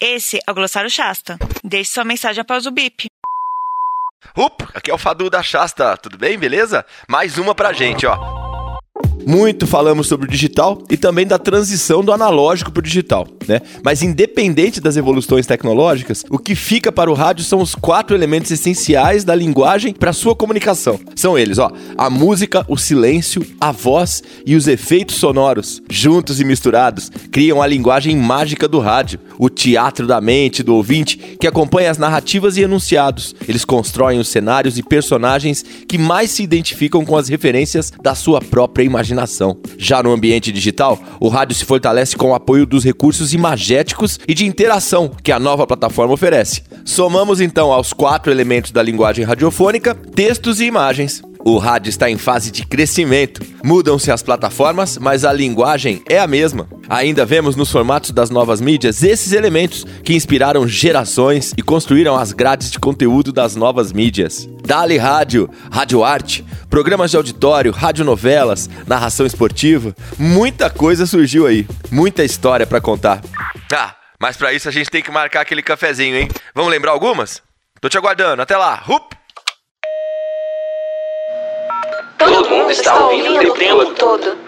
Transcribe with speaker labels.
Speaker 1: Esse é o Glossário Shasta. Deixe sua mensagem após o bip.
Speaker 2: Up, aqui é o Fadu da Shasta, tudo bem, beleza? Mais uma pra gente, ó. Muito falamos sobre o digital e também da transição do analógico para o digital, né? Mas independente das evoluções tecnológicas, o que fica para o rádio são os quatro elementos essenciais da linguagem para sua comunicação. São eles, ó: a música, o silêncio, a voz e os efeitos sonoros, juntos e misturados, criam a linguagem mágica do rádio, o teatro da mente do ouvinte que acompanha as narrativas e enunciados. Eles constroem os cenários e personagens que mais se identificam com as referências da sua própria imaginação imaginação. Já no ambiente digital, o rádio se fortalece com o apoio dos recursos imagéticos e de interação que a nova plataforma oferece. Somamos então aos quatro elementos da linguagem radiofônica textos e imagens. O rádio está em fase de crescimento. Mudam-se as plataformas, mas a linguagem é a mesma. Ainda vemos nos formatos das novas mídias esses elementos que inspiraram gerações e construíram as grades de conteúdo das novas mídias. Dali Rádio, Rádio Arte, programas de auditório, radionovelas, narração esportiva, muita coisa surgiu aí, muita história para contar. Ah, mas para isso a gente tem que marcar aquele cafezinho, hein? Vamos lembrar algumas? Tô te aguardando, até lá. Hup!
Speaker 3: Mundo está ouvindo o tempo todo.